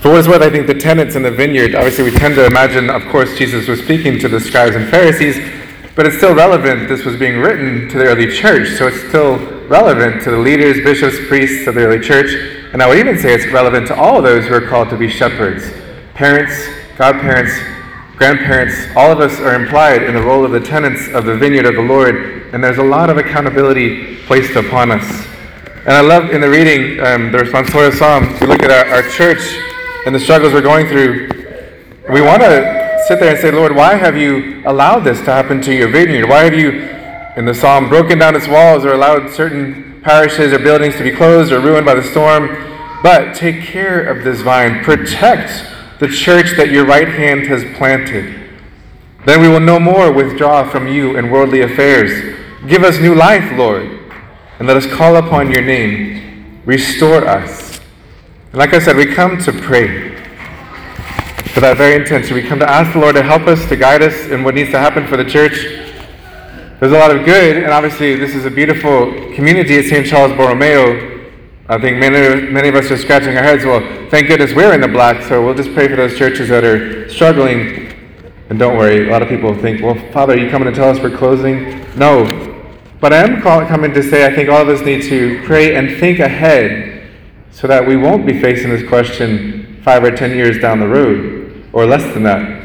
For what it's worth, I think the tenants in the vineyard, obviously, we tend to imagine, of course, Jesus was speaking to the scribes and Pharisees, but it's still relevant. This was being written to the early church, so it's still relevant to the leaders, bishops, priests of the early church. And I would even say it's relevant to all those who are called to be shepherds parents, godparents, grandparents. All of us are implied in the role of the tenants of the vineyard of the Lord, and there's a lot of accountability placed upon us. And I love in the reading um, the responsorial psalm, we look at our, our church and the struggles we're going through. We want to sit there and say, Lord, why have you allowed this to happen to your vineyard? Why have you, in the psalm, broken down its walls or allowed certain parishes or buildings to be closed or ruined by the storm? But take care of this vine, protect the church that your right hand has planted. Then we will no more withdraw from you in worldly affairs. Give us new life, Lord and let us call upon your name. Restore us. Like I said, we come to pray for that very intention. We come to ask the Lord to help us, to guide us in what needs to happen for the church. There's a lot of good, and obviously, this is a beautiful community at St. Charles Borromeo. I think many, many of us are scratching our heads. Well, thank goodness we're in the black, so we'll just pray for those churches that are struggling. And don't worry, a lot of people think, well, Father, are you coming to tell us we're closing? No, but I am coming to say I think all of us need to pray and think ahead so that we won't be facing this question five or ten years down the road, or less than that.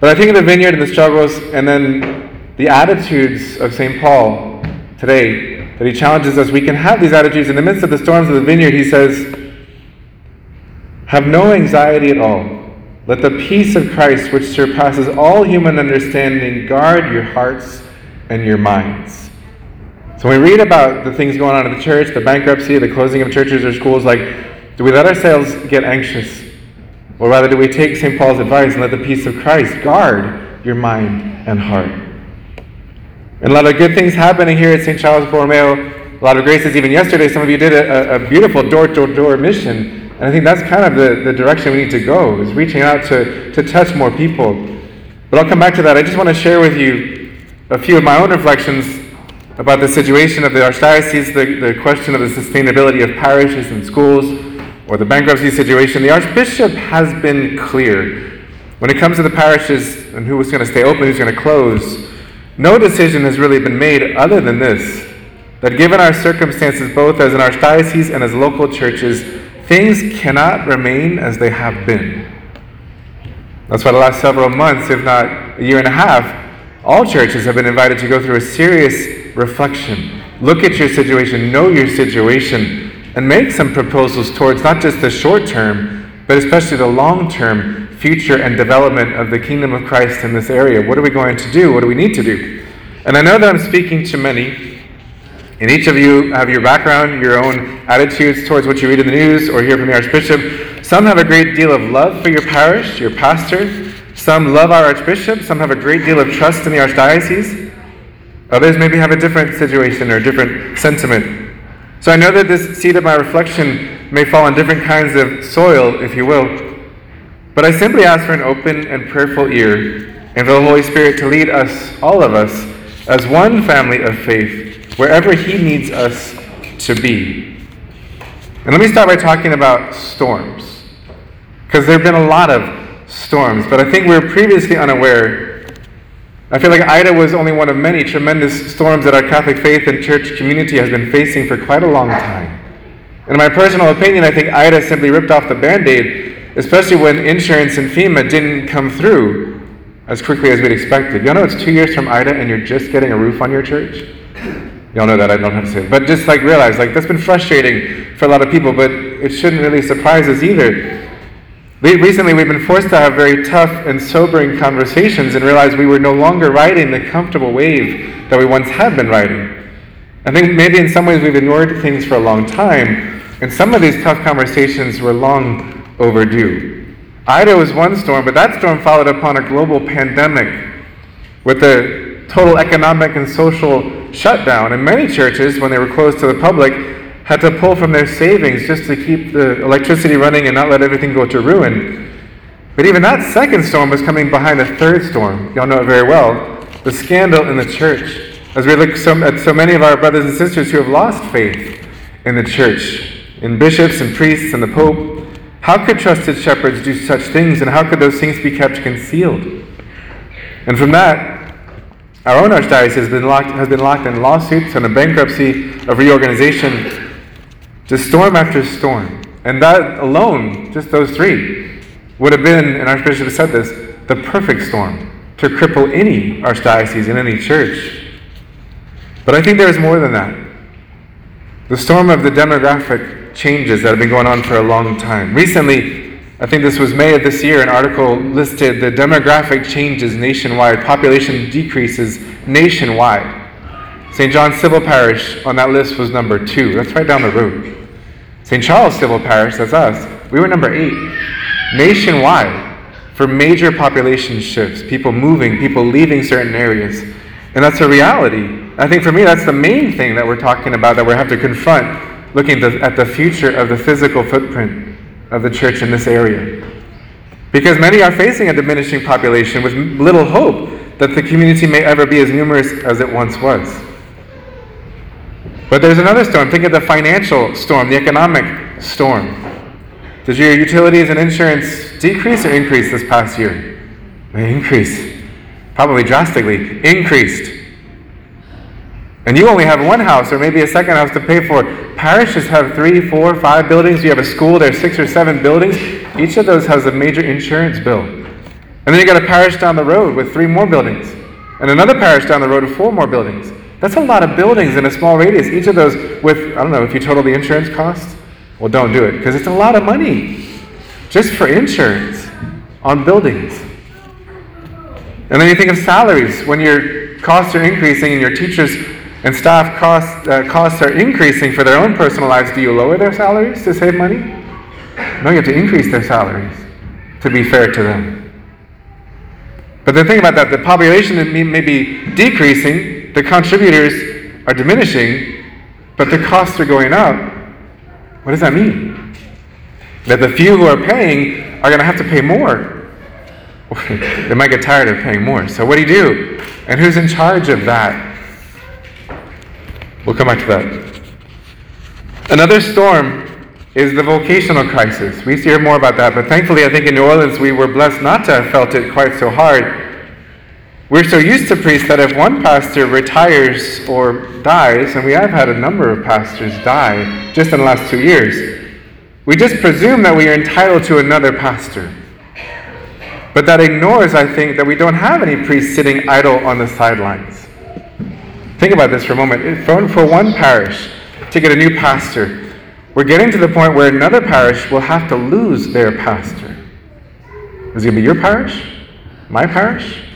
But I think of the vineyard and the struggles, and then the attitudes of St. Paul today, that he challenges us. We can have these attitudes in the midst of the storms of the vineyard. He says, Have no anxiety at all. Let the peace of Christ, which surpasses all human understanding, guard your hearts and your minds. So when we read about the things going on in the church, the bankruptcy, the closing of churches or schools, like, do we let ourselves get anxious? Or rather, do we take St. Paul's advice and let the peace of Christ guard your mind and heart? And a lot of good things happening here at St. Charles Borromeo. A lot of graces. Even yesterday, some of you did a, a beautiful door-to-door mission. And I think that's kind of the, the direction we need to go, is reaching out to, to touch more people. But I'll come back to that. I just want to share with you a few of my own reflections about the situation of the archdiocese, the, the question of the sustainability of parishes and schools, or the bankruptcy situation, the archbishop has been clear. When it comes to the parishes and who's going to stay open, who's going to close, no decision has really been made other than this that given our circumstances, both as an archdiocese and as local churches, things cannot remain as they have been. That's why the last several months, if not a year and a half, all churches have been invited to go through a serious reflection. Look at your situation, know your situation, and make some proposals towards not just the short term, but especially the long term future and development of the kingdom of Christ in this area. What are we going to do? What do we need to do? And I know that I'm speaking to many, and each of you have your background, your own attitudes towards what you read in the news or hear from the Archbishop. Some have a great deal of love for your parish, your pastor. Some love our Archbishop. Some have a great deal of trust in the Archdiocese. Others maybe have a different situation or a different sentiment. So I know that this seed of my reflection may fall on different kinds of soil, if you will. But I simply ask for an open and prayerful ear and for the Holy Spirit to lead us, all of us, as one family of faith, wherever He needs us to be. And let me start by talking about storms. Because there have been a lot of storms, but I think we were previously unaware I feel like Ida was only one of many tremendous storms that our Catholic faith and church community has been facing for quite a long time. In my personal opinion, I think Ida simply ripped off the band aid, especially when insurance and FEMA didn't come through as quickly as we'd expected. Y'all know it's two years from Ida and you're just getting a roof on your church? Y'all know that, I don't have to say it. But just like realize, like, that's been frustrating for a lot of people, but it shouldn't really surprise us either Recently, we've been forced to have very tough and sobering conversations and realize we were no longer riding the comfortable wave that we once had been riding. I think maybe in some ways we've ignored things for a long time, and some of these tough conversations were long overdue. Ida was one storm, but that storm followed upon a global pandemic with the total economic and social shutdown. And many churches, when they were closed to the public, had to pull from their savings just to keep the electricity running and not let everything go to ruin. But even that second storm was coming behind a third storm. Y'all know it very well the scandal in the church. As we look so, at so many of our brothers and sisters who have lost faith in the church, in bishops and priests and the Pope, How could trusted shepherds do such things, and how could those things be kept concealed? And from that, our own archdiocese has been locked, has been locked in lawsuits and a bankruptcy of reorganization, just storm after storm. And that alone, just those three, would have been, and Archbishop said this, the perfect storm to cripple any archdiocese in any church. But I think there is more than that. The storm of the demographic changes that have been going on for a long time. Recently, I think this was May of this year, an article listed the demographic changes nationwide, population decreases nationwide. St. John's Civil Parish on that list was number two. That's right down the road. St. Charles Civil Parish, that's us, we were number eight. Nationwide, for major population shifts, people moving, people leaving certain areas. And that's a reality. I think for me, that's the main thing that we're talking about that we have to confront, looking at the future of the physical footprint of the church in this area. Because many are facing a diminishing population with little hope that the community may ever be as numerous as it once was. But there's another storm. Think of the financial storm, the economic storm. Did your utilities and insurance decrease or increase this past year? They increased. Probably drastically increased. And you only have one house or maybe a second house to pay for. Parishes have three, four, five buildings. You have a school, there's six or seven buildings. Each of those has a major insurance bill. And then you got a parish down the road with three more buildings. And another parish down the road with four more buildings. That's a lot of buildings in a small radius. Each of those with, I don't know, if you total the insurance costs, well, don't do it because it's a lot of money just for insurance on buildings. And then you think of salaries. When your costs are increasing and your teachers and staff costs, uh, costs are increasing for their own personal lives, do you lower their salaries to save money? No, you have to increase their salaries to be fair to them. But the thing about that, the population may be decreasing, the contributors are diminishing, but the costs are going up. What does that mean? That the few who are paying are going to have to pay more. they might get tired of paying more. So, what do you do? And who's in charge of that? We'll come back to that. Another storm is the vocational crisis. We hear more about that, but thankfully, I think in New Orleans we were blessed not to have felt it quite so hard. We're so used to priests that if one pastor retires or dies, and we have had a number of pastors die just in the last two years, we just presume that we are entitled to another pastor. But that ignores, I think, that we don't have any priests sitting idle on the sidelines. Think about this for a moment. For, for one parish to get a new pastor, we're getting to the point where another parish will have to lose their pastor. Is it going to be your parish? My parish?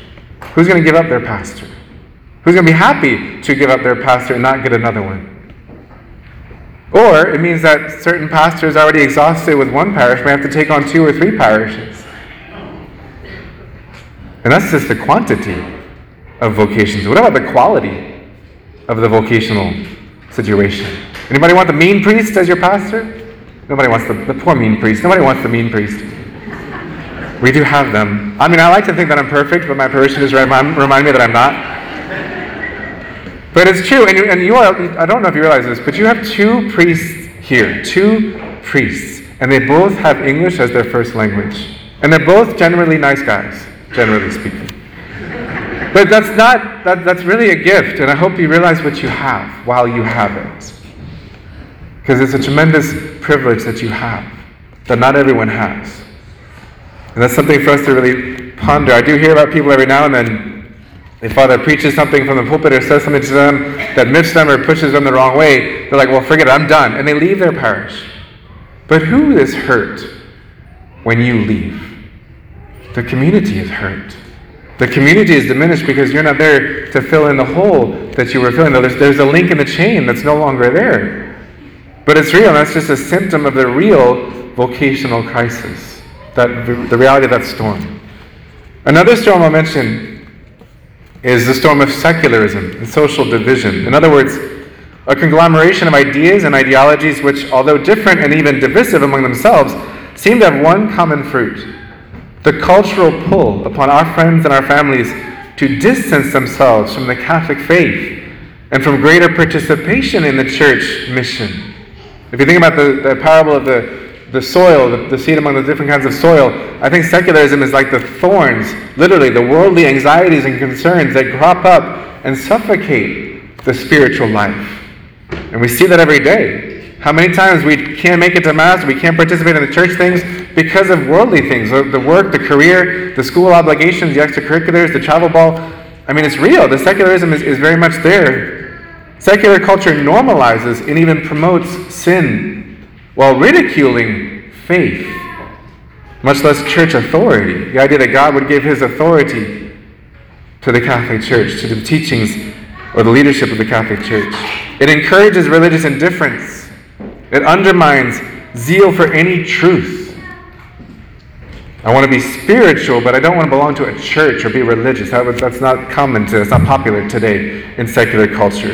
Who's going to give up their pastor? Who's going to be happy to give up their pastor and not get another one? Or it means that certain pastors already exhausted with one parish may have to take on two or three parishes. And that's just the quantity of vocations. What about the quality? of the vocational situation. Anybody want the mean priest as your pastor? Nobody wants the, the poor mean priest. Nobody wants the mean priest. We do have them. I mean, I like to think that I'm perfect, but my parishioners remind, remind me that I'm not. But it's true, and you, and you are, I don't know if you realize this, but you have two priests here, two priests, and they both have English as their first language. And they're both generally nice guys, generally speaking. But that's not, that, that's really a gift, and I hope you realize what you have while you have it. Because it's a tremendous privilege that you have, that not everyone has. And that's something for us to really ponder. I do hear about people every now and then, if Father preaches something from the pulpit or says something to them that miffs them or pushes them the wrong way, they're like, well, forget it, I'm done. And they leave their parish. But who is hurt when you leave? The community is hurt. The community is diminished because you're not there to fill in the hole that you were filling. There's, there's a link in the chain that's no longer there. But it's real, and that's just a symptom of the real vocational crisis, that, the reality of that storm. Another storm I'll mention is the storm of secularism and social division. In other words, a conglomeration of ideas and ideologies which, although different and even divisive among themselves, seem to have one common fruit the cultural pull upon our friends and our families to distance themselves from the Catholic faith and from greater participation in the church mission. If you think about the, the parable of the, the soil, the, the seed among the different kinds of soil. I think secularism is like the thorns, literally, the worldly anxieties and concerns that crop up and suffocate the spiritual life. And we see that every day. How many times we can't make it to Mass, we can't participate in the church things because of worldly things the work, the career, the school obligations, the extracurriculars, the travel ball. I mean, it's real. The secularism is, is very much there. Secular culture normalizes and even promotes sin while ridiculing faith, much less church authority. The idea that God would give his authority to the Catholic Church, to the teachings or the leadership of the Catholic Church. It encourages religious indifference. It undermines zeal for any truth. I want to be spiritual, but I don't want to belong to a church or be religious. That was, that's not common to, it's not popular today in secular culture.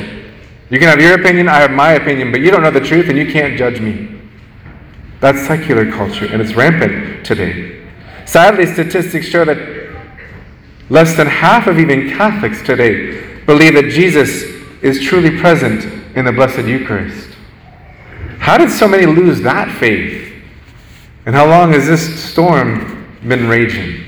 You can have your opinion, I have my opinion, but you don't know the truth and you can't judge me. That's secular culture, and it's rampant today. Sadly, statistics show that less than half of even Catholics today believe that Jesus is truly present in the Blessed Eucharist. How did so many lose that faith? And how long has this storm been raging?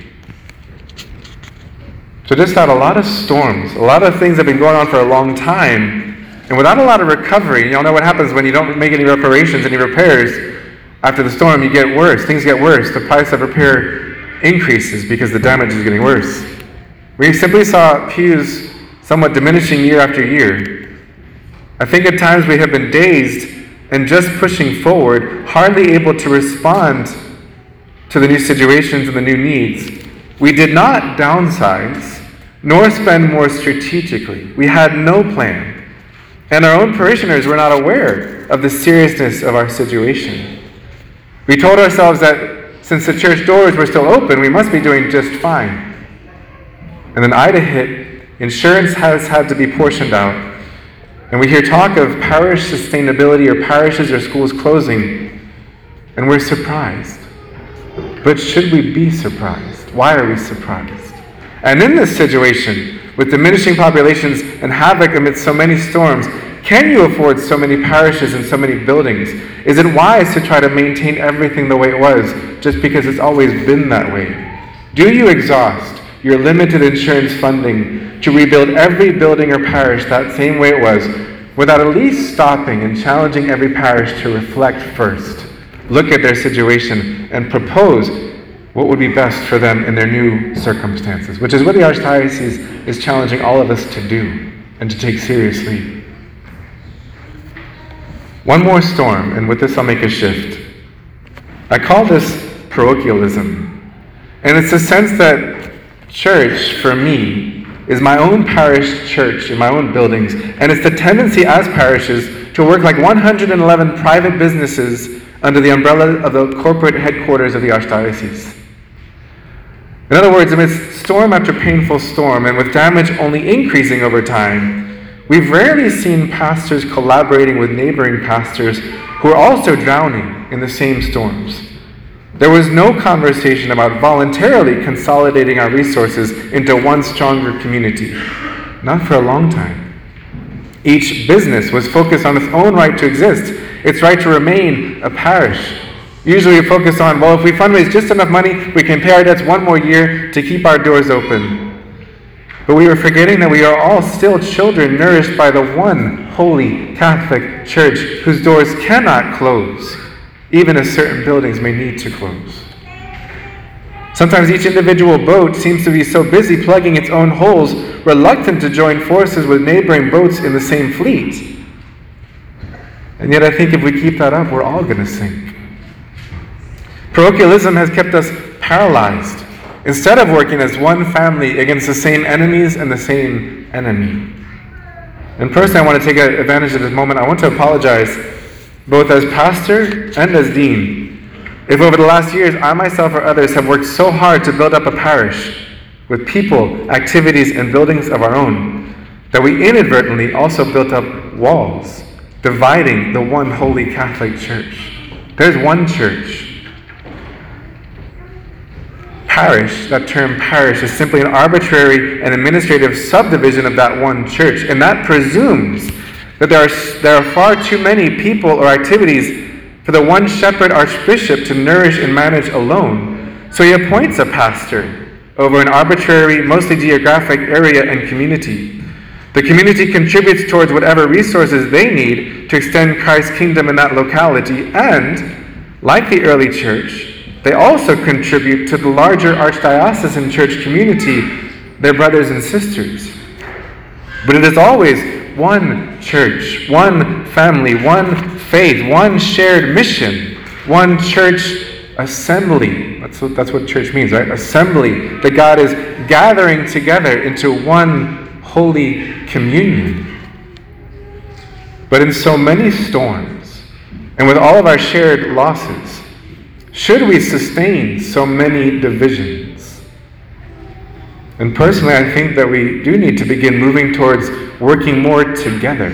So, just had a lot of storms, a lot of things have been going on for a long time, and without a lot of recovery, you all know what happens when you don't make any reparations, any repairs after the storm, you get worse. Things get worse. The price of repair increases because the damage is getting worse. We simply saw pews somewhat diminishing year after year. I think at times we have been dazed and just pushing forward, hardly able to respond to the new situations and the new needs. We did not downsize, nor spend more strategically. We had no plan. And our own parishioners were not aware of the seriousness of our situation. We told ourselves that since the church doors were still open, we must be doing just fine. And then Ida hit, insurance has had to be portioned out. And we hear talk of parish sustainability or parishes or schools closing, and we're surprised. But should we be surprised? Why are we surprised? And in this situation, with diminishing populations and havoc amidst so many storms, can you afford so many parishes and so many buildings? Is it wise to try to maintain everything the way it was just because it's always been that way? Do you exhaust your limited insurance funding to rebuild every building or parish that same way it was without at least stopping and challenging every parish to reflect first, look at their situation, and propose what would be best for them in their new circumstances, which is what the Archdiocese is challenging all of us to do and to take seriously. One more storm, and with this I'll make a shift. I call this parochialism. And it's a sense that church, for me, is my own parish church in my own buildings. And it's the tendency as parishes to work like 111 private businesses under the umbrella of the corporate headquarters of the Archdiocese. In other words, amidst storm after painful storm, and with damage only increasing over time, We've rarely seen pastors collaborating with neighboring pastors who are also drowning in the same storms. There was no conversation about voluntarily consolidating our resources into one stronger community. Not for a long time. Each business was focused on its own right to exist, its right to remain a parish. Usually we focus on, well, if we fundraise just enough money, we can pay our debts one more year to keep our doors open. But we are forgetting that we are all still children nourished by the one holy Catholic Church whose doors cannot close, even as certain buildings may need to close. Sometimes each individual boat seems to be so busy plugging its own holes, reluctant to join forces with neighboring boats in the same fleet. And yet, I think if we keep that up, we're all going to sink. Parochialism has kept us paralyzed instead of working as one family against the same enemies and the same enemy. And personally, I want to take advantage of this moment. I want to apologize, both as pastor and as dean, if over the last years I myself or others have worked so hard to build up a parish with people, activities, and buildings of our own that we inadvertently also built up walls dividing the one holy Catholic Church. There's one church Parish, that term parish, is simply an arbitrary and administrative subdivision of that one church. And that presumes that there are, there are far too many people or activities for the one shepherd archbishop to nourish and manage alone. So he appoints a pastor over an arbitrary, mostly geographic area and community. The community contributes towards whatever resources they need to extend Christ's kingdom in that locality, and, like the early church, they also contribute to the larger archdiocesan church community, their brothers and sisters. But it is always one church, one family, one faith, one shared mission, one church assembly. That's what, that's what church means, right? Assembly. That God is gathering together into one holy communion. But in so many storms, and with all of our shared losses, should we sustain so many divisions? And personally, I think that we do need to begin moving towards working more together,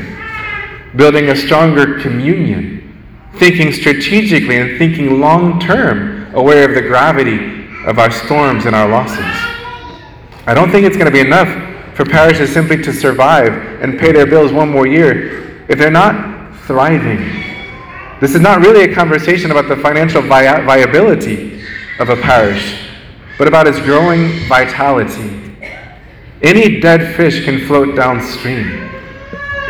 building a stronger communion, thinking strategically and thinking long term, aware of the gravity of our storms and our losses. I don't think it's going to be enough for parishes simply to survive and pay their bills one more year if they're not thriving this is not really a conversation about the financial vi- viability of a parish, but about its growing vitality. Any dead fish can float downstream.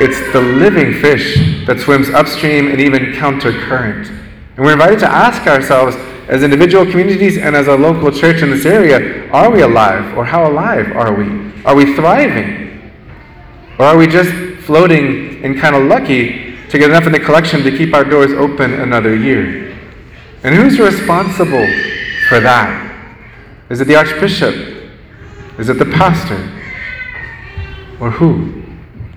It's the living fish that swims upstream and even countercurrent. And we're invited to ask ourselves, as individual communities and as a local church in this area, are we alive? Or how alive are we? Are we thriving? Or are we just floating and kind of lucky to get enough in the collection to keep our doors open another year. And who's responsible for that? Is it the Archbishop? Is it the pastor? Or who?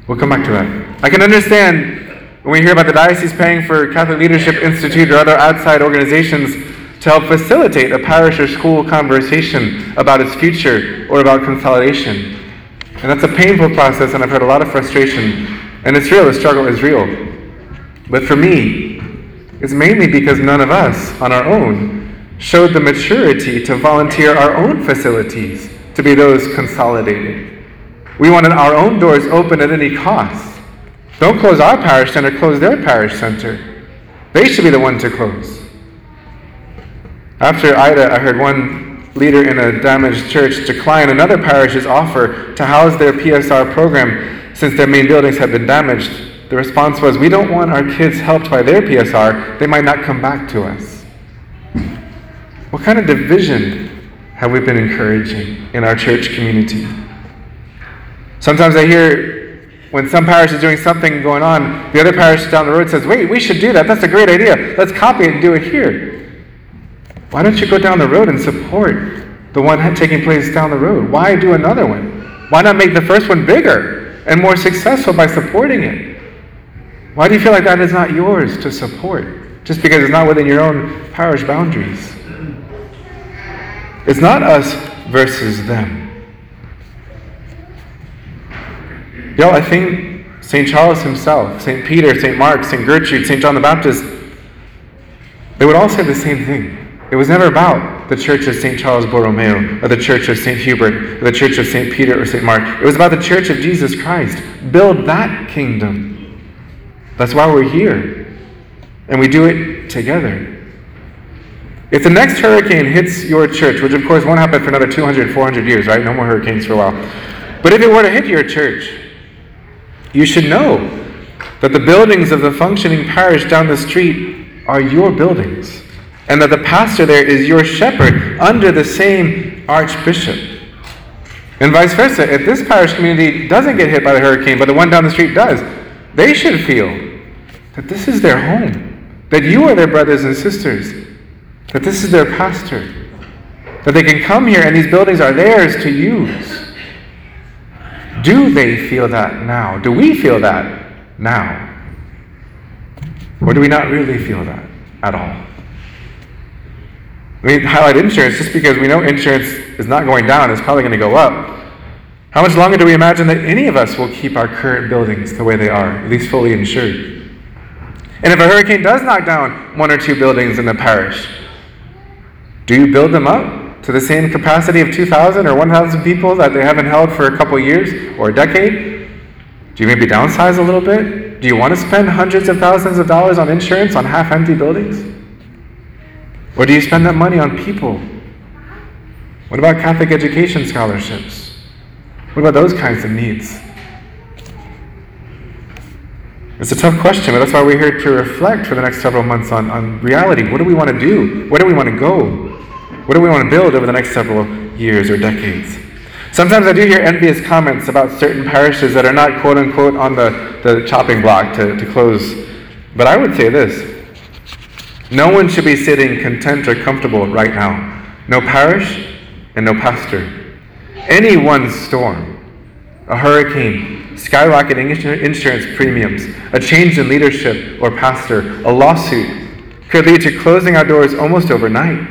We'll come back to that. I can understand when we hear about the diocese paying for Catholic Leadership Institute or other outside organizations to help facilitate a parish or school conversation about its future or about consolidation. And that's a painful process, and I've heard a lot of frustration. And it's real, the struggle is real. But for me, it's mainly because none of us, on our own, showed the maturity to volunteer our own facilities to be those consolidated. We wanted our own doors open at any cost. Don't close our parish center, close their parish center. They should be the one to close. After Ida, I heard one leader in a damaged church decline another parish's offer to house their PSR program since their main buildings had been damaged the response was, We don't want our kids helped by their PSR. They might not come back to us. What kind of division have we been encouraging in our church community? Sometimes I hear when some parish is doing something going on, the other parish down the road says, Wait, we should do that. That's a great idea. Let's copy it and do it here. Why don't you go down the road and support the one taking place down the road? Why do another one? Why not make the first one bigger and more successful by supporting it? Why do you feel like that is not yours to support? Just because it's not within your own parish boundaries. It's not us versus them. You know, I think St. Charles himself, St. Peter, St. Mark, St. Gertrude, St. John the Baptist, they would all say the same thing. It was never about the church of St. Charles Borromeo, or the church of St. Hubert, or the church of St. Peter or St. Mark. It was about the church of Jesus Christ. Build that kingdom. That's why we're here. And we do it together. If the next hurricane hits your church, which of course won't happen for another 200, 400 years, right? No more hurricanes for a while. But if it were to hit your church, you should know that the buildings of the functioning parish down the street are your buildings, and that the pastor there is your shepherd under the same archbishop. And vice versa, if this parish community doesn't get hit by the hurricane, but the one down the street does, they should feel that this is their home, that you are their brothers and sisters, that this is their pastor, that they can come here and these buildings are theirs to use. Do they feel that now? Do we feel that now? Or do we not really feel that at all? We highlight insurance just because we know insurance is not going down, it's probably going to go up. How much longer do we imagine that any of us will keep our current buildings the way they are, at least fully insured? And if a hurricane does knock down one or two buildings in the parish, do you build them up to the same capacity of 2,000 or 1,000 people that they haven't held for a couple years or a decade? Do you maybe downsize a little bit? Do you want to spend hundreds of thousands of dollars on insurance on half empty buildings? Or do you spend that money on people? What about Catholic education scholarships? What about those kinds of needs? It's a tough question, but that's why we're here to reflect for the next several months on, on reality. What do we want to do? Where do we want to go? What do we want to build over the next several years or decades? Sometimes I do hear envious comments about certain parishes that are not quote unquote on the, the chopping block to, to close. But I would say this no one should be sitting content or comfortable right now. No parish and no pastor. Any one storm, a hurricane, skyrocketing insurance premiums, a change in leadership or pastor, a lawsuit could lead to closing our doors almost overnight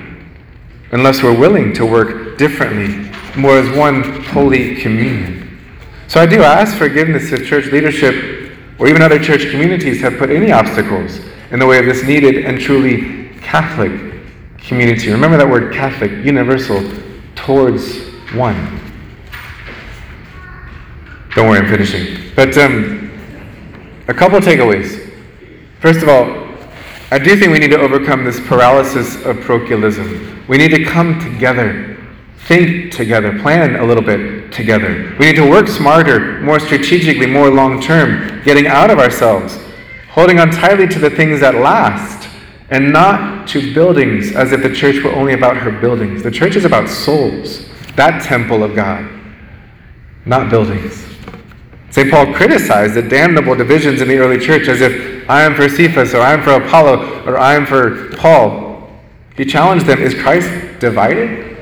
unless we're willing to work differently, more as one holy communion. So I do ask forgiveness if church leadership or even other church communities have put any obstacles in the way of this needed and truly Catholic community. Remember that word Catholic, universal, towards one. Don't worry, I'm finishing. But um, a couple takeaways. First of all, I do think we need to overcome this paralysis of parochialism. We need to come together, think together, plan a little bit together. We need to work smarter, more strategically, more long term, getting out of ourselves, holding on tightly to the things that last, and not to buildings as if the church were only about her buildings. The church is about souls, that temple of God, not buildings. St. Paul criticized the damnable divisions in the early church as if I am for Cephas, or I am for Apollo, or I am for Paul. He challenged them Is Christ divided?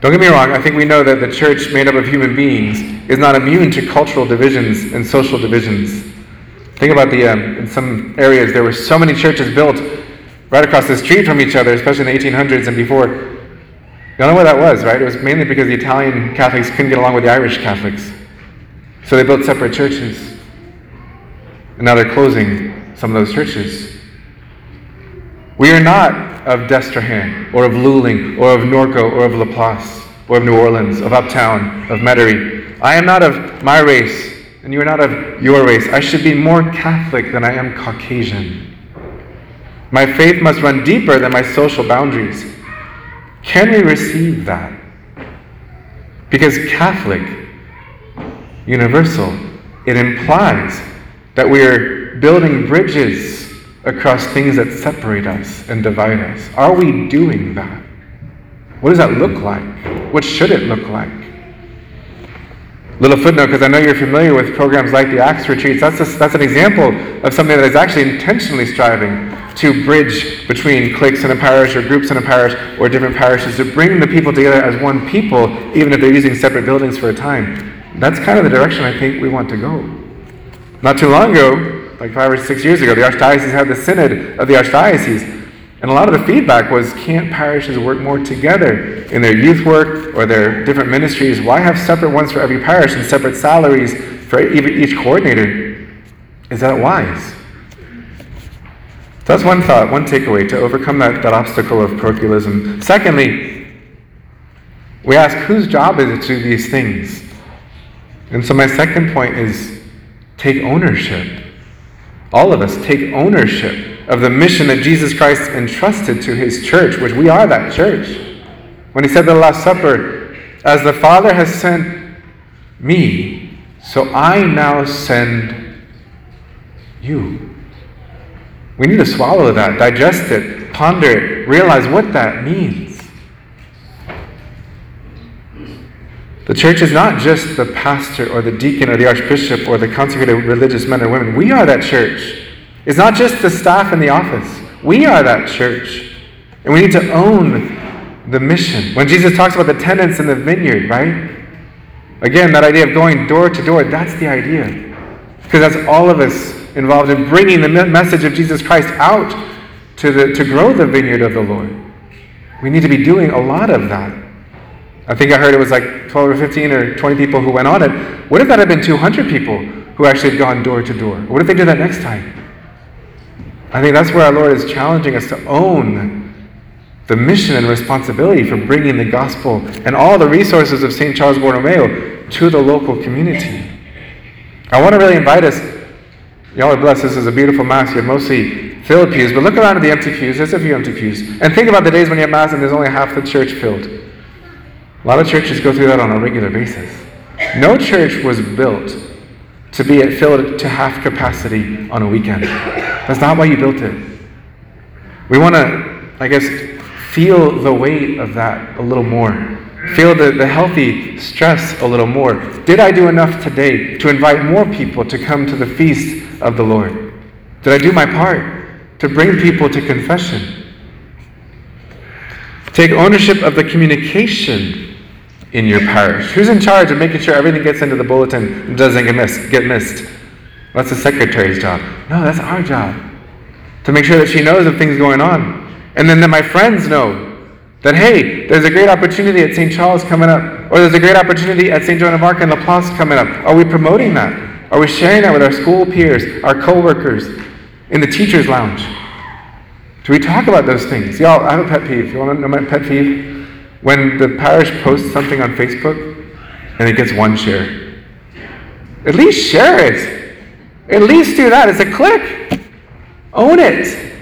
Don't get me wrong, I think we know that the church made up of human beings is not immune to cultural divisions and social divisions. Think about the, um, in some areas, there were so many churches built right across the street from each other, especially in the 1800s and before, you know why that was, right? It was mainly because the Italian Catholics couldn't get along with the Irish Catholics. So they built separate churches. And now they're closing some of those churches. We are not of Destrehan, or of Luling, or of Norco, or of LaPlace, or of New Orleans, of Uptown, of Metairie. I am not of my race, and you are not of your race. I should be more Catholic than I am Caucasian. My faith must run deeper than my social boundaries. Can we receive that? Because Catholic, universal, it implies that we are building bridges across things that separate us and divide us. Are we doing that? What does that look like? What should it look like? Little footnote, because I know you're familiar with programs like the Acts Retreats. That's, a, that's an example of something that is actually intentionally striving to bridge between cliques in a parish or groups in a parish or different parishes to bring the people together as one people, even if they're using separate buildings for a time. That's kind of the direction I think we want to go. Not too long ago, like five or six years ago, the Archdiocese had the Synod of the Archdiocese. And a lot of the feedback was can't parishes work more together in their youth work or their different ministries? Why have separate ones for every parish and separate salaries for each coordinator? Is that wise? That's one thought, one takeaway to overcome that, that obstacle of parochialism. Secondly, we ask whose job is it to do these things? And so my second point is take ownership. All of us take ownership of the mission that Jesus Christ entrusted to his church, which we are that church. When he said the Last Supper, as the Father has sent me, so I now send you. We need to swallow that, digest it, ponder it, realize what that means. The church is not just the pastor or the deacon or the archbishop or the consecrated religious men and women. We are that church. It's not just the staff in the office. We are that church. And we need to own the mission. When Jesus talks about the tenants in the vineyard, right? Again, that idea of going door to door, that's the idea. Because that's all of us involved in bringing the message of Jesus Christ out to, the, to grow the vineyard of the Lord. We need to be doing a lot of that. I think I heard it was like 12 or 15 or 20 people who went on it. What if that had been 200 people who actually had gone door to door? What if they did that next time? I think that's where our Lord is challenging us to own the mission and responsibility for bringing the gospel and all the resources of St. Charles Borromeo to the local community. I want to really invite us. Y'all are blessed. This is a beautiful Mass. You have mostly filled pews, but look around at the empty pews. There's a few empty pews. And think about the days when you have Mass and there's only half the church filled. A lot of churches go through that on a regular basis. No church was built to be at filled to half capacity on a weekend. That's not why you built it. We want to, I guess, feel the weight of that a little more. Feel the, the healthy stress a little more. Did I do enough today to invite more people to come to the feast of the Lord? Did I do my part to bring people to confession? Take ownership of the communication in your parish. Who's in charge of making sure everything gets into the bulletin and doesn't get missed? Get missed? That's the secretary's job. No, that's our job. To make sure that she knows of things going on. And then that my friends know that, hey, there's a great opportunity at St. Charles coming up, or there's a great opportunity at St. Joan of Arc and LaPlace coming up. Are we promoting that? Are we sharing that with our school peers, our co-workers, in the teacher's lounge? Do we talk about those things? Y'all, I have a pet peeve. You want to know my pet peeve? When the parish posts something on Facebook and it gets one share. At least share it. At least do that. It's a click. Own it.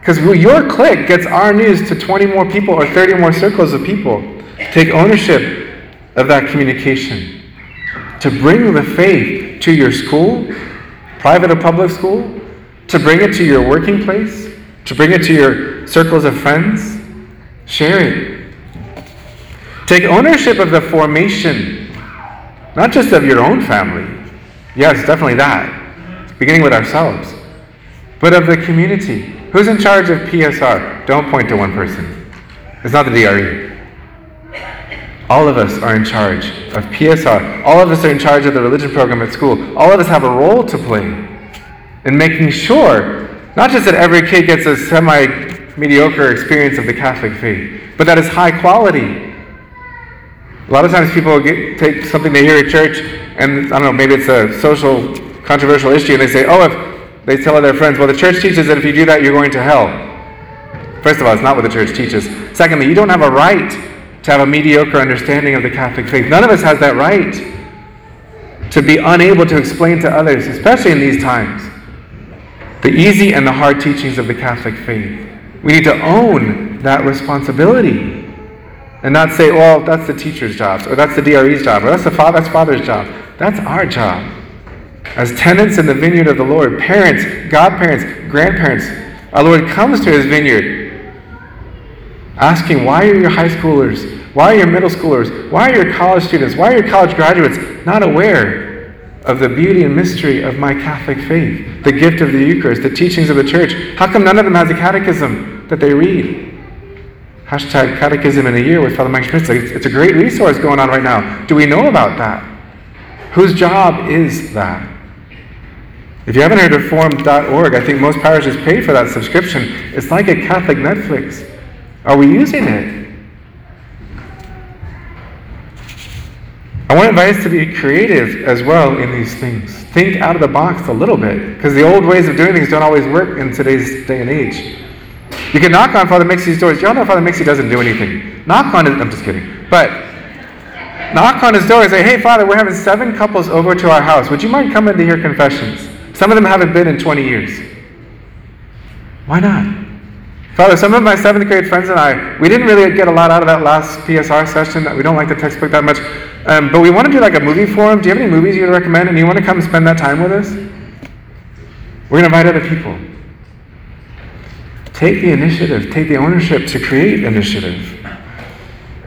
Because your click gets our news to 20 more people or 30 more circles of people. Take ownership of that communication. To bring the faith to your school, private or public school, to bring it to your working place, to bring it to your circles of friends, share it. Take ownership of the formation, not just of your own family. Yes, definitely that. Beginning with ourselves, but of the community Who's in charge of PSR? Don't point to one person. It's not the DRE. All of us are in charge of PSR. All of us are in charge of the religion program at school. All of us have a role to play in making sure not just that every kid gets a semi mediocre experience of the Catholic faith, but that it's high quality. A lot of times people get, take something they hear at church, and I don't know, maybe it's a social controversial issue, and they say, oh, if they tell their friends, well, the church teaches that if you do that, you're going to hell. First of all, it's not what the church teaches. Secondly, you don't have a right to have a mediocre understanding of the Catholic faith. None of us has that right to be unable to explain to others, especially in these times, the easy and the hard teachings of the Catholic faith. We need to own that responsibility and not say, well, that's the teacher's job, or that's the DRE's job, or that's the father's job. That's our job. As tenants in the vineyard of the Lord, parents, godparents, grandparents, our Lord comes to his vineyard asking, Why are your high schoolers, why are your middle schoolers, why are your college students, why are your college graduates not aware of the beauty and mystery of my Catholic faith, the gift of the Eucharist, the teachings of the church? How come none of them has a catechism that they read? Hashtag catechism in a year with Father Mike Schmitz. It's a great resource going on right now. Do we know about that? Whose job is that? If you haven't heard of Reformed.org, I think most parishes pay for that subscription. It's like a Catholic Netflix. Are we using it? I want to to be creative as well in these things. Think out of the box a little bit, because the old ways of doing things don't always work in today's day and age. You can knock on Father Mixie's doors. Y'all know Father Mixie doesn't do anything. Knock on his, I'm just kidding. But knock on his door and say, hey, Father, we're having seven couples over to our house. Would you mind coming to hear confessions? Some of them haven't been in 20 years. Why not? Father, some of my seventh grade friends and I, we didn't really get a lot out of that last PSR session. We don't like the textbook that much. Um, but we want to do like a movie forum. Do you have any movies you would recommend? And you want to come spend that time with us? We're going to invite other people. Take the initiative, take the ownership to create initiative.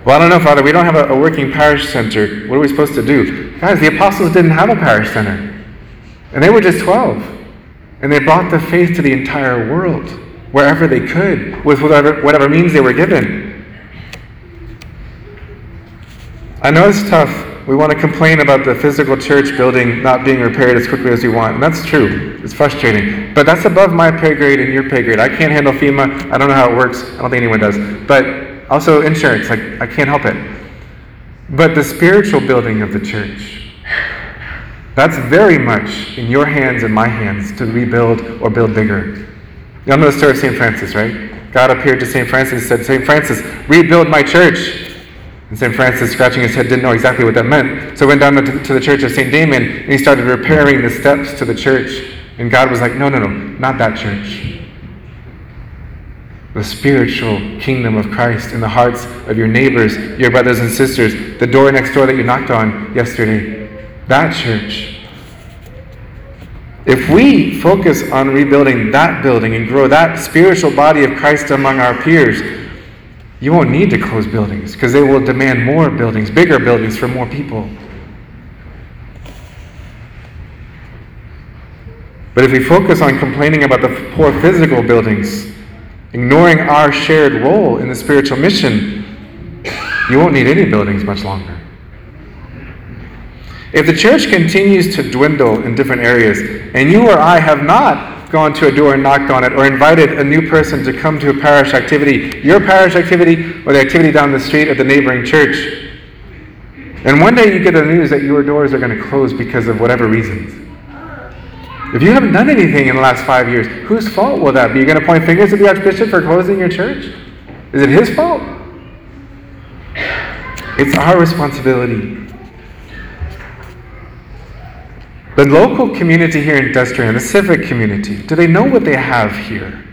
Well, I don't know, Father, we don't have a, a working parish center. What are we supposed to do? Guys, the apostles didn't have a parish center. And they were just 12. And they brought the faith to the entire world, wherever they could, with whatever, whatever means they were given. I know it's tough. We want to complain about the physical church building not being repaired as quickly as we want. And that's true. It's frustrating. But that's above my pay grade and your pay grade. I can't handle FEMA. I don't know how it works. I don't think anyone does. But also, insurance, like, I can't help it. But the spiritual building of the church, that's very much in your hands and my hands to rebuild or build bigger. Y'all know the story of St. Francis, right? God appeared to St. Francis and said, St. Francis, rebuild my church. And St. Francis, scratching his head, didn't know exactly what that meant. So he went down to, the church of St. Damien and he started repairing the steps to the church. And God was like, no, no, no, not that church. The spiritual kingdom of Christ in the hearts of your neighbors, your brothers and sisters, the door next door that you knocked on yesterday. That church. If we focus on rebuilding that building and grow that spiritual body of Christ among our peers, you won't need to close buildings because they will demand more buildings, bigger buildings for more people. But if we focus on complaining about the poor physical buildings, ignoring our shared role in the spiritual mission, you won't need any buildings much longer. If the church continues to dwindle in different areas, and you or I have not gone to a door and knocked on it or invited a new person to come to a parish activity, your parish activity or the activity down the street at the neighboring church. And one day you get the news that your doors are going to close because of whatever reasons. If you haven't done anything in the last five years, whose fault will that be? You're going to point fingers at the Archbishop for closing your church? Is it his fault? It's our responsibility The local community here in Destrehan, the civic community, do they know what they have here?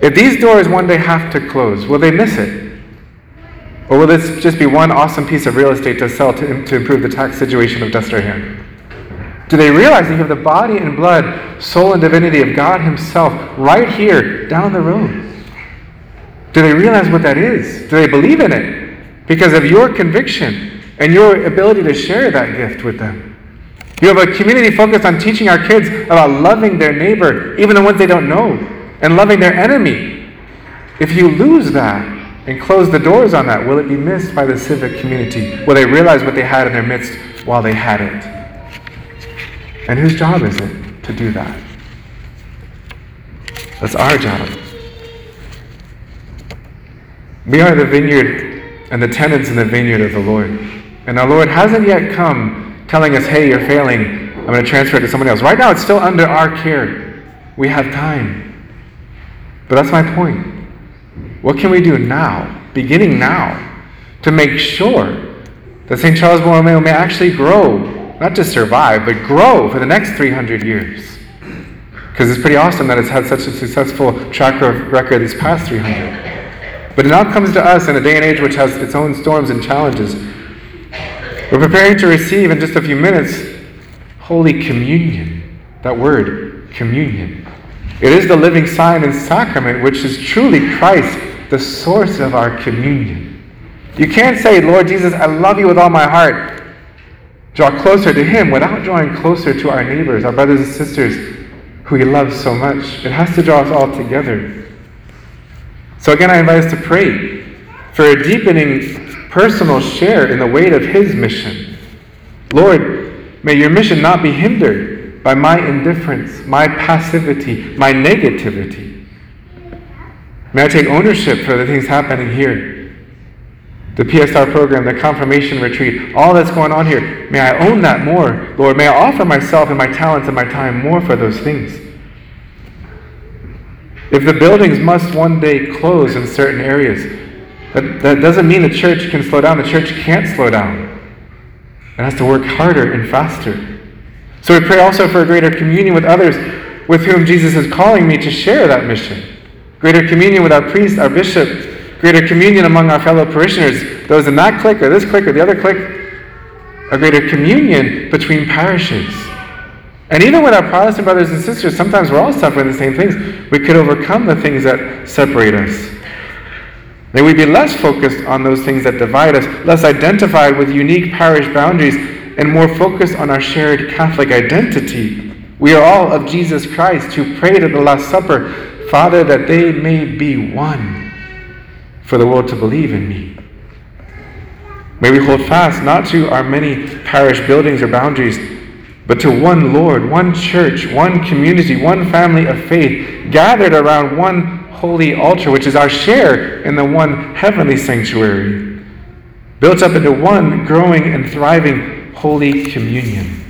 If these doors one day have to close, will they miss it? Or will this just be one awesome piece of real estate to sell to, to improve the tax situation of Destrehan? Do they realize that you have the body and blood, soul and divinity of God Himself right here down the road? Do they realize what that is? Do they believe in it? Because of your conviction and your ability to share that gift with them. You have a community focused on teaching our kids about loving their neighbor, even the ones they don't know, and loving their enemy. If you lose that and close the doors on that, will it be missed by the civic community? Will they realize what they had in their midst while they had it? And whose job is it to do that? That's our job. We are the vineyard and the tenants in the vineyard of the Lord. And our Lord hasn't yet come telling us, hey, you're failing. I'm going to transfer it to someone else. Right now, it's still under our care. We have time. But that's my point. What can we do now, beginning now, to make sure that St. Charles Borromeo may actually grow, not just survive, but grow for the next 300 years? Because it's pretty awesome that it's had such a successful track record these past 300. But it now comes to us in a day and age which has its own storms and challenges we're preparing to receive in just a few minutes Holy Communion. That word, communion. It is the living sign and sacrament which is truly Christ, the source of our communion. You can't say, Lord Jesus, I love you with all my heart. Draw closer to Him without drawing closer to our neighbors, our brothers and sisters who He loves so much. It has to draw us all together. So again, I invite us to pray for a deepening personal share in the weight of His mission. Lord, may your mission not be hindered by my indifference, my passivity, my negativity. May I take ownership for the things happening here. The PSR program, the confirmation retreat, all that's going on here. May I own that more, Lord. May I offer myself and my talents and my time more for those things. If the buildings must one day close in certain areas, that, that doesn't mean the church can slow down. The church can't slow down. It has to work harder and faster. So we pray also for a greater communion with others with whom Jesus is calling me to share that mission. Greater communion with our priest, our bishop, greater communion among our fellow parishioners, those in that clique or this clique or the other clique, a greater communion between parishes. And even with our Protestant brothers and sisters, sometimes we're all suffering the same things. We could overcome the things that separate us. May we be less focused on those things that divide us, less identified with unique parish boundaries, and more focused on our shared Catholic identity. We are all of Jesus Christ who prayed at the Last Supper, Father, that they may be one for the world to believe in me. May we hold fast not to our many parish buildings or boundaries, but to one Lord, one church, one community, one family of faith, gathered around one holy altar, which is our share in the one heavenly sanctuary, built up into one growing and thriving holy communion.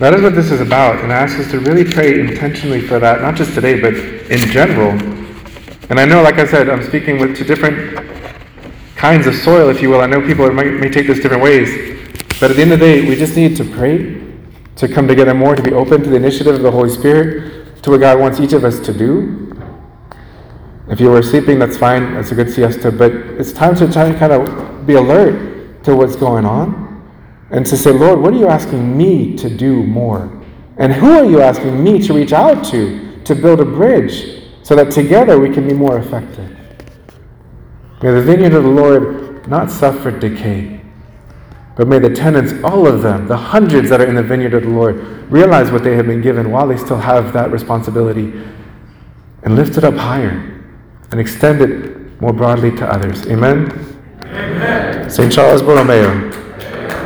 That is what this is about, and I ask us to really pray intentionally for that, not just today, but in general. And I know, like I said, I'm speaking with to different kinds of soil, if you will. I know people may, may take this different ways. But at the end of the day, we just need to pray, to come together more, to be open to the initiative of the Holy Spirit, to what God wants each of us to do. If you were sleeping, that's fine. That's a good siesta. But it's time to try and kind of be alert to what's going on and to say, Lord, what are you asking me to do more? And who are you asking me to reach out to to build a bridge so that together we can be more effective? May the vineyard of the Lord not suffer decay, but may the tenants, all of them, the hundreds that are in the vineyard of the Lord, realize what they have been given while they still have that responsibility and lift it up higher and extend it more broadly to others. Amen? Amen. St. Charles Borromeo.